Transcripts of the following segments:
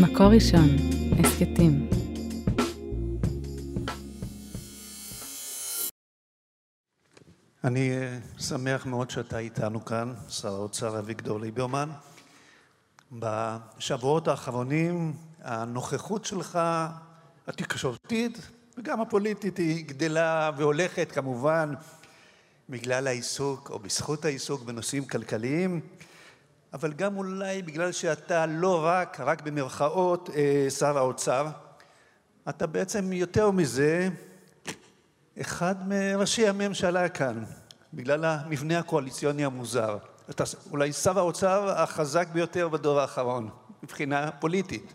מקור ראשון, הסכתים. אני אה, שמח מאוד שאתה איתנו כאן, שר האוצר אביגדור ליברמן. בשבועות האחרונים הנוכחות שלך, התקשורתית וגם הפוליטית, היא גדלה והולכת כמובן בגלל העיסוק או בזכות העיסוק בנושאים כלכליים, אבל גם אולי בגלל שאתה לא רק, רק במרכאות, אה, שר האוצר, אתה בעצם יותר מזה אחד מראשי הממשלה כאן, בגלל המבנה הקואליציוני המוזר. אתה אולי שר האוצר החזק ביותר בדור האחרון, מבחינה פוליטית.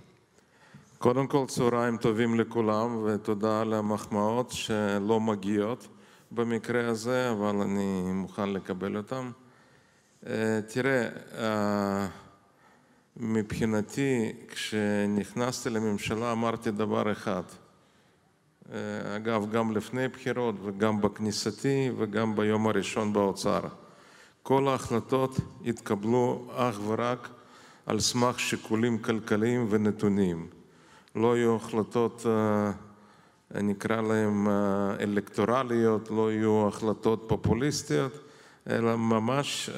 קודם כל צהריים טובים לכולם ותודה על המחמאות שלא מגיעות במקרה הזה, אבל אני מוכן לקבל אותן. אה, תראה, אה, מבחינתי, כשנכנסתי לממשלה אמרתי דבר אחד. אה, אגב, גם לפני בחירות וגם בכניסתי וגם ביום הראשון באוצר. כל ההחלטות התקבלו אך ורק על סמך שיקולים כלכליים ונתונים. לא היו החלטות, נקרא להן אלקטורליות, לא היו החלטות פופוליסטיות, אלא ממש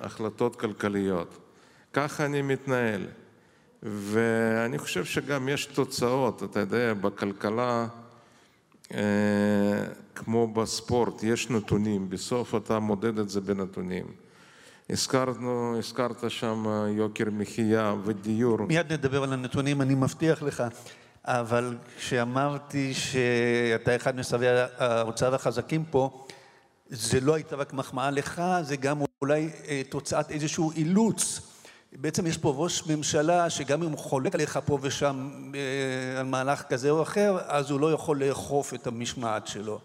החלטות כלכליות. ככה אני מתנהל. ואני חושב שגם יש תוצאות, אתה יודע, בכלכלה, כמו בספורט, יש נתונים, בסוף אתה מודד את זה בנתונים. הזכרנו, הזכרת שם יוקר מחיה ודיור. מיד נדבר על הנתונים, אני מבטיח לך. אבל כשאמרתי שאתה אחד משרי האוצר החזקים פה, זה לא הייתה רק מחמאה לך, זה גם אולי תוצאת איזשהו אילוץ. בעצם יש פה ראש ממשלה שגם אם הוא חולק עליך פה ושם על מהלך כזה או אחר, אז הוא לא יכול לאכוף את המשמעת שלו.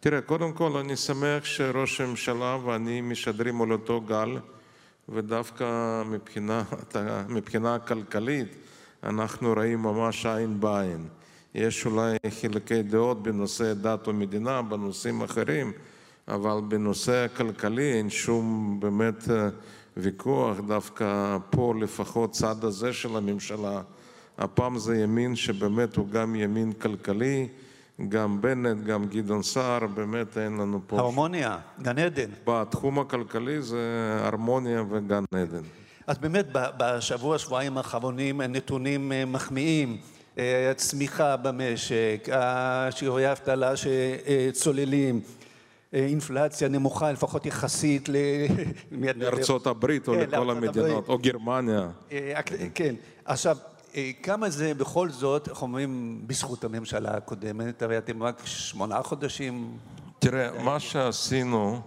תראה, קודם כל אני שמח שראש הממשלה ואני משדרים על אותו גל, ודווקא מבחינה, מבחינה כלכלית אנחנו רואים ממש עין בעין. יש אולי חילוקי דעות בנושא דת ומדינה, בנושאים אחרים, אבל בנושא הכלכלי אין שום באמת ויכוח, דווקא פה לפחות צד הזה של הממשלה, הפעם זה ימין שבאמת הוא גם ימין כלכלי, גם בנט, גם גדעון סער, באמת אין לנו פה... הרמוניה, גן עדן. בתחום הכלכלי זה הרמוניה וגן עדן. אז באמת בשבוע, שבועיים האחרונים נתונים מחמיאים, צמיחה במשק, שיעורי אבטלה שצוללים, אינפלציה נמוכה לפחות יחסית לארצות הברית או לכל המדינות, או גרמניה. כן, עכשיו כמה זה בכל זאת, איך אומרים, בזכות הממשלה הקודמת, הרי אתם רק שמונה חודשים. תראה, מה שעשינו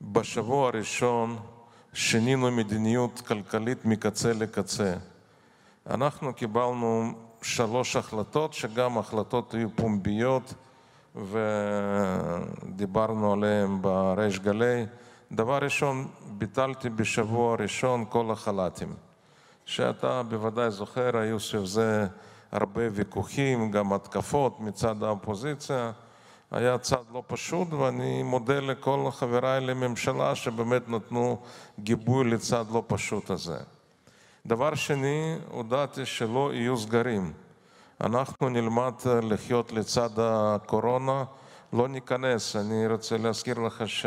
בשבוע הראשון, שינינו מדיניות כלכלית מקצה לקצה. אנחנו קיבלנו שלוש החלטות, שגם החלטות היו פומביות ודיברנו עליהן בריש גלי. דבר ראשון, ביטלתי בשבוע הראשון כל החל"תים. שאתה בוודאי זוכר, היו סביב זה הרבה ויכוחים, גם התקפות מצד האופוזיציה. היה צד לא פשוט, ואני מודה לכל חבריי לממשלה שבאמת נתנו גיבוי לצד לא פשוט הזה. דבר שני, הודעתי שלא יהיו סגרים. אנחנו נלמד לחיות לצד הקורונה, לא ניכנס. אני רוצה להזכיר לך ש...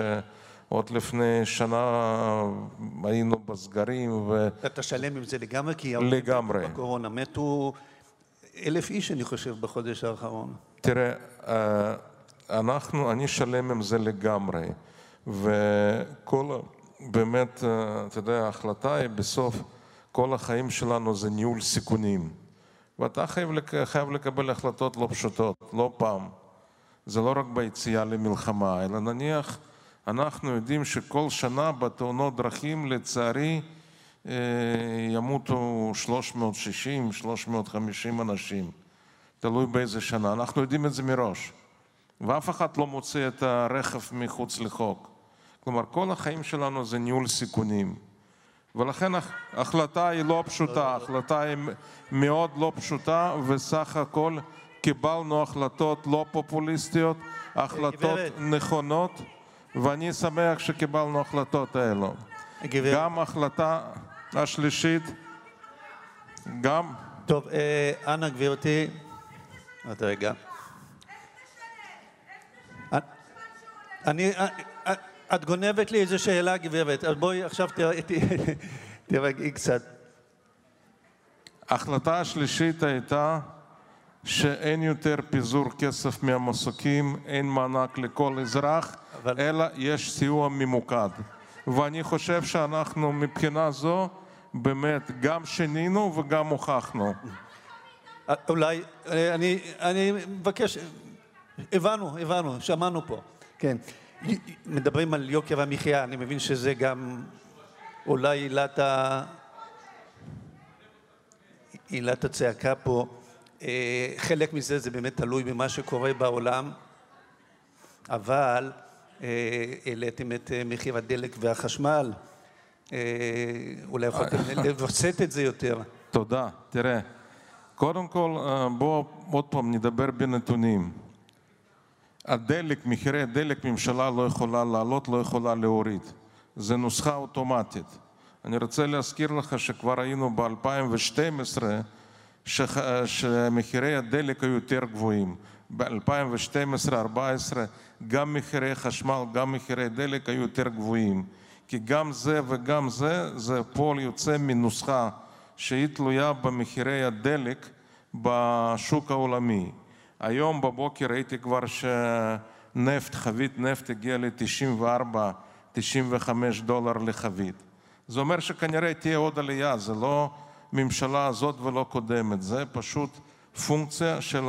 עוד לפני שנה היינו בסגרים ו... אתה שלם עם זה לגמרי? כי לגמרי. בקורונה מתו אלף איש, אני חושב, בחודש האחרון. תראה, אנחנו, אני שלם עם זה לגמרי. וכל, באמת, אתה יודע, ההחלטה היא בסוף, כל החיים שלנו זה ניהול סיכונים. ואתה חייב, חייב לקבל החלטות לא פשוטות, לא פעם. זה לא רק ביציאה למלחמה, אלא נניח... אנחנו יודעים שכל שנה בתאונות דרכים, לצערי, ימותו 360, 350 אנשים, תלוי באיזה שנה. אנחנו יודעים את זה מראש. ואף אחד לא מוצא את הרכב מחוץ לחוק. כלומר, כל החיים שלנו זה ניהול סיכונים. ולכן ההחלטה היא לא פשוטה, ההחלטה היא מאוד לא פשוטה, וסך הכל קיבלנו החלטות לא פופוליסטיות, החלטות נכונות. ואני שמח שקיבלנו החלטות האלו. גם ההחלטה השלישית, גם, טוב, אה, אנא גברתי, עוד רגע. אני, את גונבת לי איזו שאלה, גברת, אז בואי עכשיו תירגעי קצת. ההחלטה השלישית הייתה שאין יותר פיזור כסף מהמסוקים, אין מענק לכל אזרח, אבל- אלא יש סיוע ממוקד. ואני חושב שאנחנו מבחינה זו באמת גם שינינו וגם הוכחנו. אה, אולי, אה, אני, אני מבקש, הבנו, הבנו, שמענו פה, כן. מדברים על יוקר המחיה, אני מבין שזה גם אולי עילת, ה... עילת הצעקה פה. אה, חלק מזה זה באמת תלוי במה שקורה בעולם, אבל אה, העליתם את אה, מחיר הדלק והחשמל, אולי יכולתם לווסת את זה יותר. תודה. תראה, קודם כל, אה, בוא עוד פעם נדבר בנתונים. הדלק, מחירי הדלק, ממשלה לא יכולה להעלות, לא יכולה להוריד. זה נוסחה אוטומטית. אני רוצה להזכיר לך שכבר היינו ב-2012, שח- שמחירי הדלק היו יותר גבוהים. ב-2012-2014 גם מחירי חשמל, גם מחירי דלק היו יותר גבוהים. כי גם זה וגם זה, זה פועל יוצא מנוסחה שהיא תלויה במחירי הדלק בשוק העולמי. היום בבוקר ראיתי כבר שנפט, חבית נפט הגיעה ל-94-95 דולר לחבית. זה אומר שכנראה תהיה עוד עלייה, זה לא ממשלה הזאת ולא קודמת, זה פשוט פונקציה של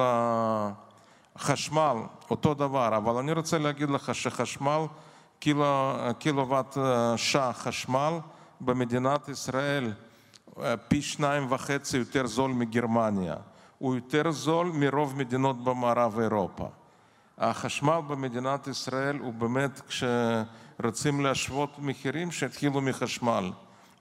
החשמל, אותו דבר. אבל אני רוצה להגיד לך שחשמל, קילו, קילוואט אה, שעה חשמל במדינת ישראל אה, פי שניים וחצי יותר זול מגרמניה. הוא יותר זול מרוב מדינות במערב אירופה. החשמל במדינת ישראל הוא באמת, כשרוצים להשוות מחירים, שיתחילו מחשמל.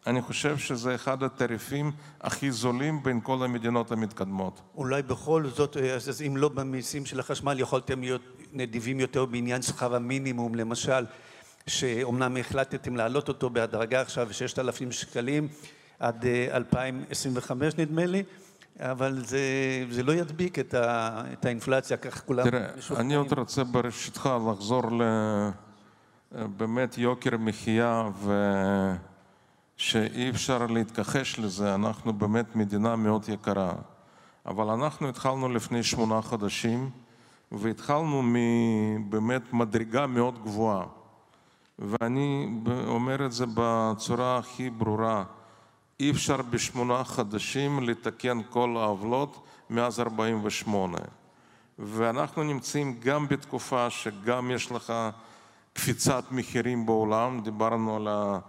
אני חושב שזה אחד התעריפים הכי זולים בין כל המדינות המתקדמות. אולי בכל זאת, אה, אז אם לא במיסים של החשמל, יכולתם להיות נדיבים יותר בעניין שכר המינימום, למשל, שאומנם החלטתם להעלות אותו בהדרגה עכשיו, 6,000 שקלים עד אה, 2025 נדמה לי, אבל זה, זה לא ידביק את, ה, את האינפלציה, כך כולם תראה, אני עוד רוצה ברשותך לחזור ל... באמת יוקר מחיה ושאי אפשר להתכחש לזה, אנחנו באמת מדינה מאוד יקרה. אבל אנחנו התחלנו לפני שמונה חודשים והתחלנו מבאמת מדרגה מאוד גבוהה. ואני אומר את זה בצורה הכי ברורה, אי אפשר בשמונה חודשים לתקן כל העוולות מאז 48. ואנחנו נמצאים גם בתקופה שגם יש לך קפיצת מחירים בעולם, דיברנו על, ה,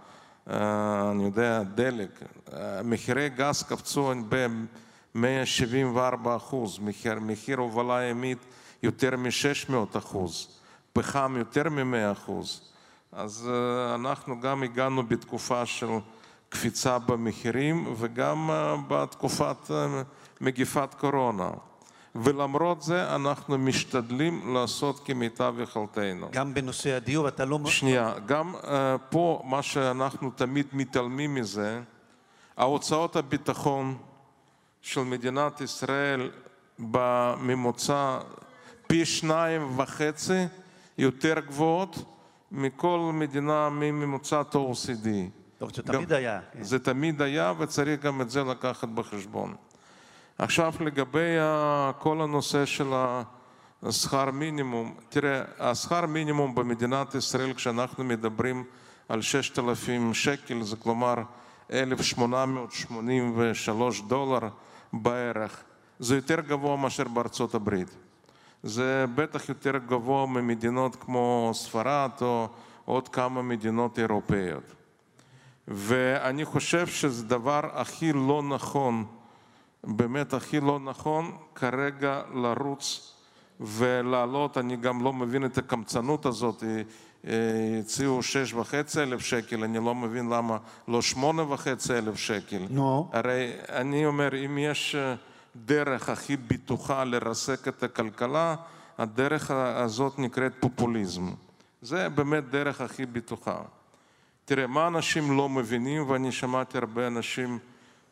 אה, אני יודע, דלק, אה, מחירי גז קפצו ב-174 אחוז, מחיר, מחיר הובלה ימית יותר מ-600 אחוז, פחם יותר מ-100 אחוז. אז אה, אנחנו גם הגענו בתקופה של קפיצה במחירים וגם אה, בתקופת אה, מגיפת קורונה. ולמרות זה אנחנו משתדלים לעשות כמיטב יכולתנו. גם בנושא הדיור, אתה לא... שנייה, גם uh, פה מה שאנחנו תמיד מתעלמים מזה, ההוצאות הביטחון של מדינת ישראל בממוצע פי שניים וחצי יותר גבוהות מכל מדינה מממוצעת ה-OECD. טוב, זה תמיד היה. כן. זה תמיד היה וצריך גם את זה לקחת בחשבון. עכשיו לגבי כל הנושא של השכר מינימום, תראה, השכר מינימום במדינת ישראל כשאנחנו מדברים על 6,000 שקל, זה כלומר 1,883 דולר בערך, זה יותר גבוה מאשר בארצות הברית. זה בטח יותר גבוה ממדינות כמו ספרד או עוד כמה מדינות אירופאיות. ואני חושב שזה דבר הכי לא נכון, באמת הכי לא נכון כרגע לרוץ ולעלות, אני גם לא מבין את הקמצנות הזאת, אה, הציעו שש וחצי אלף שקל, אני לא מבין למה לא שמונה וחצי אלף שקל. נו. הרי אני אומר, אם יש אה, דרך הכי בטוחה לרסק את הכלכלה, הדרך הזאת נקראת פופוליזם. זה באמת דרך הכי בטוחה. תראה, מה אנשים לא מבינים, ואני שמעתי הרבה אנשים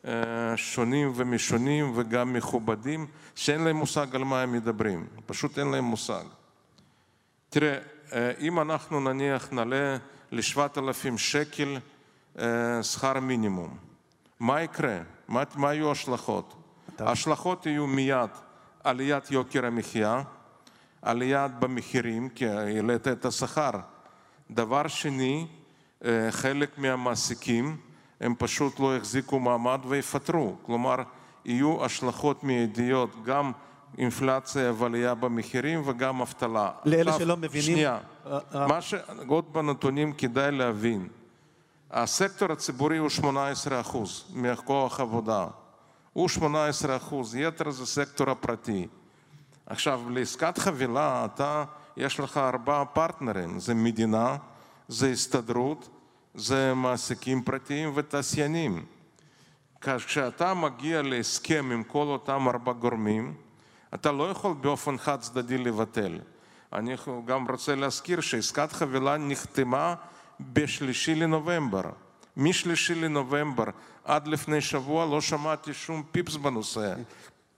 אה, שונים ומשונים וגם מכובדים, שאין להם מושג על מה הם מדברים, פשוט אין להם מושג. תראה, אה, אם אנחנו נניח נעלה ל-7,000 שקל אה, שכר מינימום, מה יקרה? מה, מה יהיו ההשלכות? ההשלכות יהיו מיד עליית יוקר המחיה, עלייה במחירים, כי העלית את השכר. דבר שני, חלק מהמעסיקים הם פשוט לא יחזיקו מעמד ויפטרו. כלומר, יהיו השלכות מיידיות, גם אינפלציה ועלייה במחירים וגם אבטלה. לאלה עכשיו, שלא מבינים... שנייה, uh, uh... מה שעוד בנתונים כדאי להבין, הסקטור הציבורי הוא 18 אחוז מכוח עבודה. הוא 18 אחוז, יתר זה סקטור הפרטי. עכשיו, לעסקת חבילה אתה, יש לך ארבעה פרטנרים, זה מדינה, זה הסתדרות, זה מעסיקים פרטיים ותעשיינים. כשאתה מגיע להסכם עם כל אותם ארבע גורמים, אתה לא יכול באופן חד צדדי לבטל. אני גם רוצה להזכיר שעסקת חבילה נחתמה בשלישי לנובמבר. משלישי לנובמבר עד לפני שבוע לא שמעתי שום פיפס בנושא.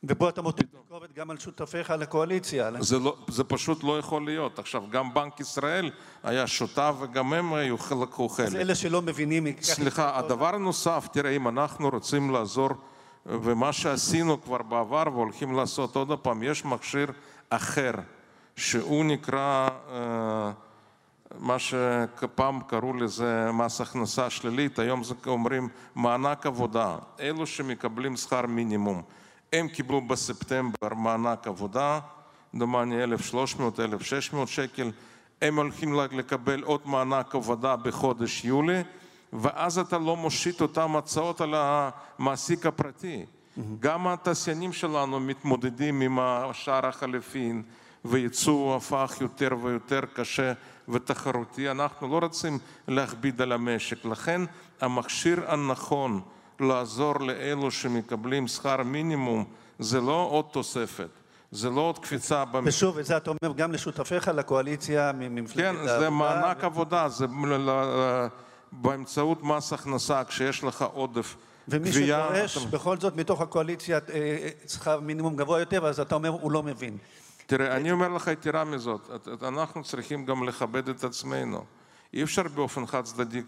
ופה אתה מוטל ביקורת גם על שותפיך לקואליציה. זה, לא, זה פשוט לא יכול להיות. עכשיו, גם בנק ישראל היה שותף וגם הם היו לקחו חלק. אז אלה שלא מבינים... סליחה, הדבר הנוסף, תראה, אם אנחנו רוצים לעזור, ומה שעשינו כבר בעבר והולכים לעשות עוד פעם, יש מכשיר אחר, שהוא נקרא... אה, מה שפעם קראו לזה מס הכנסה שלילית, היום זה אומרים מענק עבודה. אלו שמקבלים שכר מינימום. הם קיבלו בספטמבר מענק עבודה, דומני 1,300, 1,600 שקל, הם הולכים לקבל עוד מענק עבודה בחודש יולי, ואז אתה לא מושיט אותם הצעות על המעסיק הפרטי. Mm-hmm. גם התעשיינים שלנו מתמודדים עם שער החליפין, וייצוא הפך יותר ויותר קשה ותחרותי. אנחנו לא רוצים להכביד על המשק, לכן המכשיר הנכון לעזור לאלו שמקבלים שכר מינימום זה לא עוד תוספת, זה לא עוד קפיצה במחיר. ושוב, את זה אתה אומר גם לשותפיך לקואליציה ממפלגת העבודה. כן, זה מענק עבודה, זה באמצעות מס הכנסה, כשיש לך עודף ומי שדורש בכל זאת מתוך הקואליציה אה, אה, שכר מינימום גבוה יותר, אז אתה אומר, הוא לא מבין. תראה, אני אומר לך יתרה מזאת, אנחנו צריכים גם לכבד את עצמנו. אי אפשר באופן חד צדדי,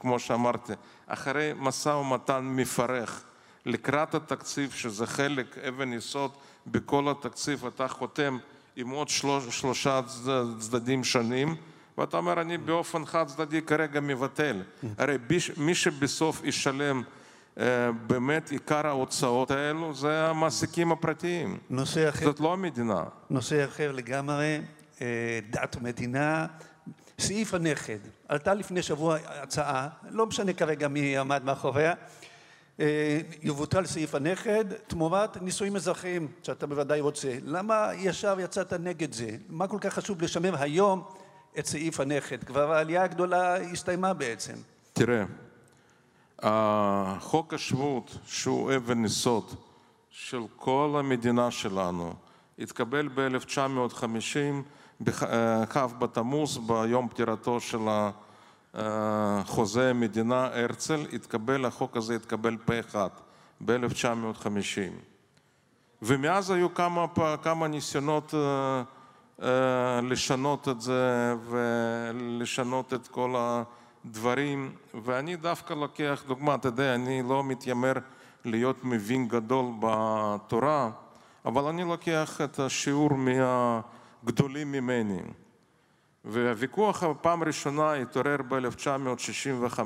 כמו שאמרתי, אחרי משא ומתן מפרך לקראת התקציב, שזה חלק, אבן יסוד בכל התקציב, אתה חותם עם עוד שלוש, שלושה צדדים שונים, ואתה אומר, אני באופן חד צדדי כרגע מבטל. הרי מי שבסוף ישלם אה, באמת עיקר ההוצאות האלו זה המעסיקים הפרטיים. נושא אחר. זאת לא המדינה. נושא אחר לגמרי, אה, דת ומדינה. סעיף הנכד, עלתה לפני שבוע הצעה, לא משנה כרגע מי עמד מאחוריה, אה, יבוטל סעיף הנכד תמורת נישואים אזרחיים שאתה בוודאי רוצה. למה ישר יצאת נגד זה? מה כל כך חשוב לשמר היום את סעיף הנכד? כבר העלייה הגדולה הסתיימה בעצם. תראה, חוק השבות שהוא אבן יסוד של כל המדינה שלנו התקבל ב-1950 בכ' בתמוז, ביום פטירתו של חוזה המדינה הרצל, התקבל, החוק הזה התקבל פה אחד ב-1950. ומאז היו כמה, כמה ניסיונות אה, אה, לשנות את זה ולשנות את כל הדברים, ואני דווקא לוקח דוגמה, אתה יודע, אני לא מתיימר להיות מבין גדול בתורה, אבל אני לוקח את השיעור מה... גדולים ממני. והוויכוח הפעם ראשונה התעורר ב-1965,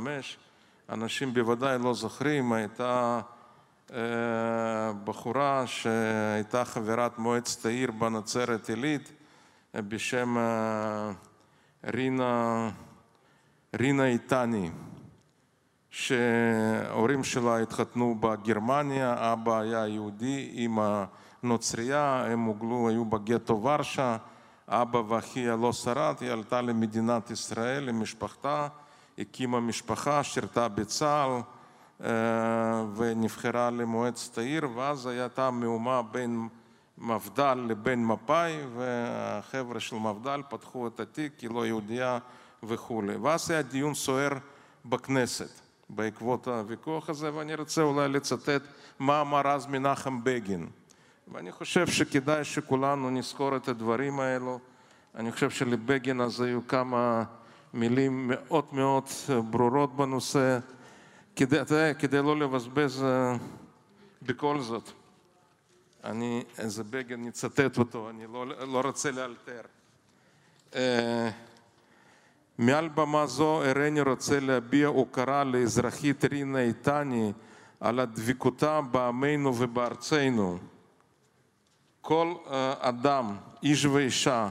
אנשים בוודאי לא זוכרים, הייתה אה, בחורה שהייתה חברת מועצת העיר בנצרת עילית בשם אה, רינה, רינה איתני, שההורים שלה התחתנו בגרמניה, אבא היה יהודי, אמא נוצרייה, הם הוגלו, היו בגטו ורשה, אבא ואחיה לא שרד, היא עלתה למדינת ישראל עם משפחתה, הקימה משפחה, שירתה בצה"ל אה, ונבחרה למועצת העיר, ואז הייתה מהומה בין מפד"ל לבין מפא"י, והחבר'ה של מפד"ל פתחו את התיק, היא לא יהודייה וכולי. ואז היה דיון סוער בכנסת. בעקבות הוויכוח הזה, ואני רוצה אולי לצטט מה אמר אז מנחם בגין. ואני חושב שכדאי שכולנו נזכור את הדברים האלו. אני חושב שלבגין אז היו כמה מילים מאוד מאוד ברורות בנושא, כדי, כדי לא לבזבז אה, בכל זאת. אני, איזה בגין, נצטט אותו, אני לא, לא רוצה לאלתר. אה, מעל במה זו הריני רוצה להביע הוקרה לאזרחית רינה איתני על דבקותה בעמנו ובארצנו. כל אה, אדם, איש ואישה,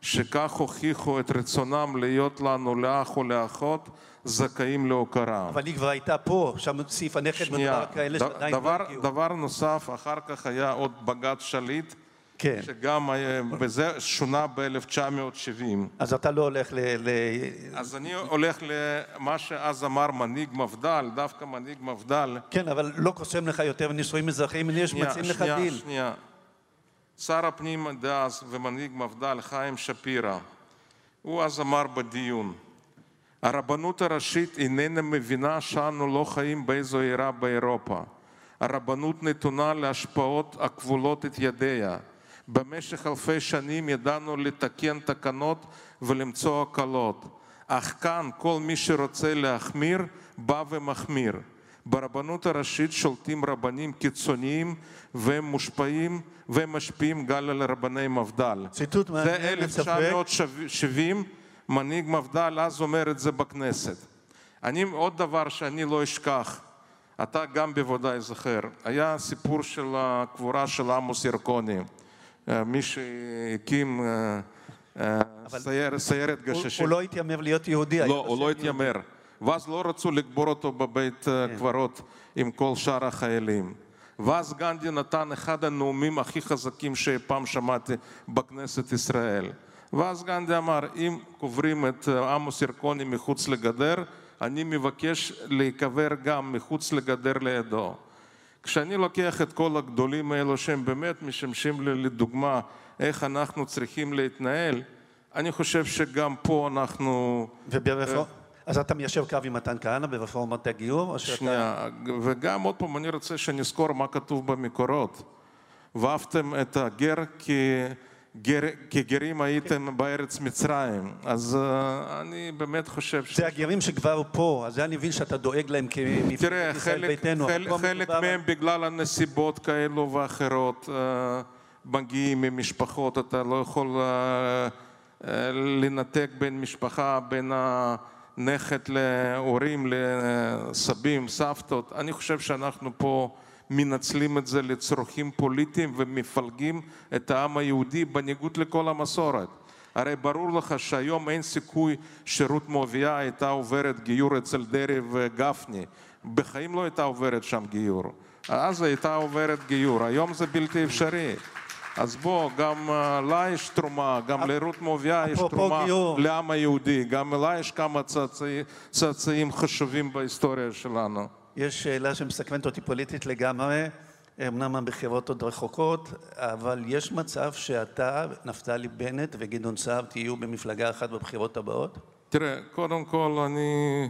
שכך הוכיחו את רצונם להיות לנו לאח או לאחות, זכאים להוקרה. אבל היא כבר הייתה פה, שם סעיף הנכד מדבר כאלה שעדיין לא הגיעו. דבר נוסף, אחר כך היה עוד בג"ץ שליט, כן. שגם, וזה שונה ב-1970. אז אתה לא הולך ל... ל... אז אני הולך למה שאז אמר מנהיג מפד"ל, דווקא מנהיג מפד"ל. כן, אבל לא קוסם לך יותר נישואים אזרחיים, יש מציעים לך דיל. שנייה, שנייה. שר הפנים דאז ומנהיג מפד"ל חיים שפירא, הוא אז אמר בדיון, הרבנות הראשית איננה מבינה שאנו לא חיים באיזו עירה באירופה. הרבנות נתונה להשפעות הכבולות את ידיה. במשך אלפי שנים ידענו לתקן תקנות ולמצוא הקלות. אך כאן כל מי שרוצה להחמיר, בא ומחמיר. ברבנות הראשית שולטים רבנים קיצוניים והם מושפעים ומשפיעים גם על רבני מפד"ל. ציטוט מעניין, זה 1970, מנהיג מפד"ל אז אומר את זה בכנסת. אני, עוד דבר שאני לא אשכח, אתה גם בוודאי זוכר, היה סיפור של הקבורה של עמוס ירקוני, אה, מי שהקים אה, אה, סייר, סיירת גששים. הוא לא התיימר להיות יהודי. לא, הוא לא התיימר. ואז לא רצו לקבור אותו בבית כן. קברות עם כל שאר החיילים. ואז גנדי נתן אחד הנאומים הכי חזקים שאי פעם שמעתי בכנסת ישראל. ואז גנדי אמר, אם קוברים את עמוס ירקוני מחוץ לגדר, אני מבקש להיקבר גם מחוץ לגדר לידו. כשאני לוקח את כל הגדולים האלו שהם באמת משמשים לי לדוגמה איך אנחנו צריכים להתנהל, אני חושב שגם פה אנחנו... וברפורמה... אז אתה מיישר קו עם מתן כהנא ברפורמת הגיור? או שאתה... שנייה, וגם עוד פעם אני רוצה שנזכור מה כתוב במקורות. ואהבתם את הגר כגר, כגרים הייתם בארץ מצרים. אז uh, אני באמת חושב ש... זה הגרים שכבר פה, אז אני מבין שאתה דואג להם כמפלגת ישראל ביתנו. חלק, חלק מהם בגלל הנסיבות כאלו ואחרות uh, מגיעים ממשפחות, אתה לא יכול uh, לנתק בין משפחה, בין ה... נכד להורים, לסבים, סבתות. אני חושב שאנחנו פה מנצלים את זה לצרכים פוליטיים ומפלגים את העם היהודי בניגוד לכל המסורת. הרי ברור לך שהיום אין סיכוי שרות מואביה הייתה עוברת גיור אצל דרעי וגפני. בחיים לא הייתה עוברת שם גיור. אז הייתה עוברת גיור, היום זה בלתי אפשרי. אז בוא, גם אה, לה יש תרומה, גם לרות מואביה יש תרומה לעם היהודי, גם לה יש כמה צאצאים חשובים בהיסטוריה שלנו. יש שאלה שמסקרנת אותי פוליטית לגמרי, אמנם הבחירות עוד רחוקות, אבל יש מצב שאתה, נפתלי בנט וגדעון סער תהיו במפלגה אחת בבחירות הבאות? תראה, קודם כל אני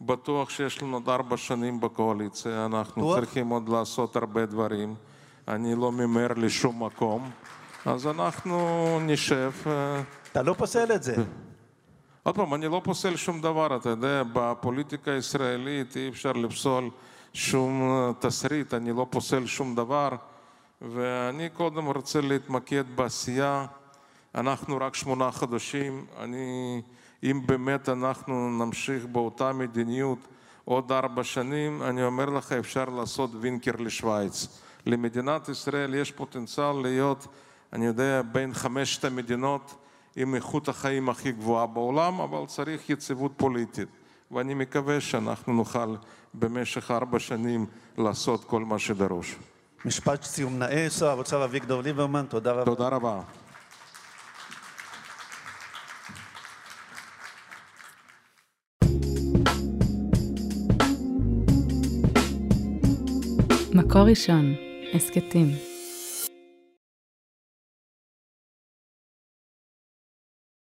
בטוח שיש לנו עוד ארבע שנים בקואליציה, אנחנו צריכים עוד לעשות הרבה דברים. אני לא ממהר לשום מקום, אז אנחנו נשב. אה, אתה לא פוסל את זה. עוד פעם, אני לא פוסל שום דבר, אתה יודע, בפוליטיקה הישראלית אי אפשר לפסול שום אה, תסריט, אני לא פוסל שום דבר, ואני קודם רוצה להתמקד בעשייה. אנחנו רק שמונה חודשים, אני, אם באמת אנחנו נמשיך באותה מדיניות עוד ארבע שנים, אני אומר לך, אפשר לעשות וינקר לשוויץ. למדינת ישראל יש פוטנציאל להיות, אני יודע, בין חמשת המדינות עם איכות החיים הכי גבוהה בעולם, אבל צריך יציבות פוליטית. ואני מקווה שאנחנו נוכל במשך ארבע שנים לעשות כל מה שדרוש. משפט סיום נאה, שר האוצר אביגדור ליברמן, תודה רבה. תודה רבה. מקור ראשון, הסכתים.